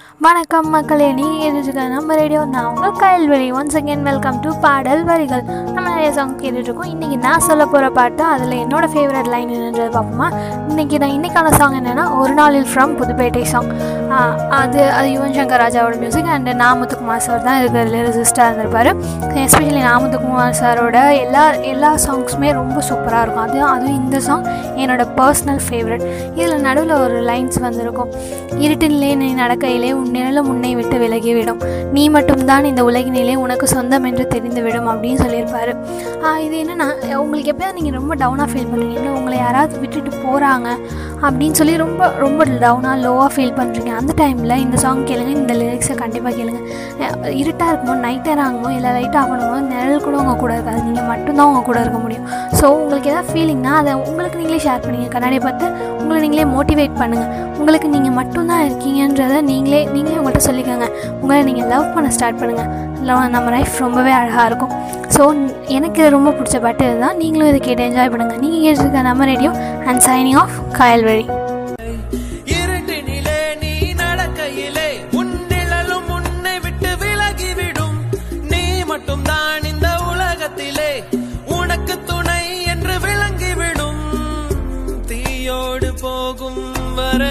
வணக்கம் மக்களே நீங்கள் கேட்டுருக்க நம்ம ரேடியோ நான் உங்கள் Kayalveli once again welcome to பாடல் வரிகள். நம்ம நிறைய சாங் கேட்டுட்ருக்கோம். இன்றைக்கி நான் சொல்ல போகிற பாட்டு அதில் என்னோட ஃபேவரட் லைன் என்னன்றது பார்ப்போமா? இன்றைக்கி நான் இன்றைக்கான சாங் என்னென்னா ஒரு நாளில் ஃப்ரம் புதுப்பேட்டை சாங் அது அது யுவன் சங்கர் ராஜாவோட மியூசிக் அண்டு நாமுத்துக்குமார் சார் தான் இதுக்கு லிரிசிஸ்டாக இருந்திருப்பார் எஸ்பெஷலி நாமுத்துக்குமார் சாரோட எல்லா எல்லா சாங்ஸுமே ரொம்ப சூப்பராக இருக்கும். அது அதுவும் இந்த சாங் என்னோட பர்சனல் ஃபேவரட் இதில் நடுவில் ஒரு லைன்ஸ் வந்திருக்கும். இருட்டிலே நீ நடக்கையிலே உன் நிழலும் உன்னை விட்டு விலகிவிடும். நீ மட்டும்தான் இந்த உலகினிலே உனக்கு சொந்தம் என்று தெரிந்துவிடும் அப்படின்னு சொல்லியிருப்பார். இது என்னென்னா உங்களுக்கு எப்போயாவது நீங்கள் ரொம்ப டவுனாக ஃபீல் பண்ணுறீங்க இல்லை உங்களை யாராவது விட்டுட்டு போகிறாங்க அப்படின்னு சொல்லி ரொம்ப ரொம்ப டவுனாக லோவாக ஃபீல் பண்ணுறீங்க அந்த டைமில் இந்த சாங் கேளுங்க இந்த லிரிக்ஸை கண்டிப்பாக கேளுங்க. இருட்டாக இருக்கும்போது நைட் நேரம் ஆகும்போது இல்லை லைட் ஆஃப் பண்ணும்போது நிழல் கூட உங்கள் கூட இருக்காது. நீங்கள் மட்டும்தான் உங்கள் கூட இருக்க முடியும். ஸோ உங்களுக்கு எதாவது ஃபீலிங்னா அதை உங்களுக்கு நீங்களே ஷேர் பண்ணுங்கள் கண்ணாடியை பார்த்து உங்களை நீங்களே மோட்டிவேட் பண்ணுங்கள் உங்களுக்கு நீங்கள் மட்டும்தான் இருக்கீங்கன்றதை நீங்களே நீங்களே உங்கள்கிட்ட சொல்லிக்கோங்க. உங்களை நீங்கள் லவ் பண்ண ஸ்டார்ட் பண்ணுங்கள் நம்ம லைஃப் ரொம்பவே அழகாக இருக்கும். ஸோ எனக்கு இது ரொம்ப பிடிச்ச பாட்டு இதுதான். நீங்களும் இதை கேட்டு என்ஜாய் பண்ணுங்கள் நீங்கள் கேட்டிருக்க நம்ம radio and signing off Kayalvazhi. പോകും വരെ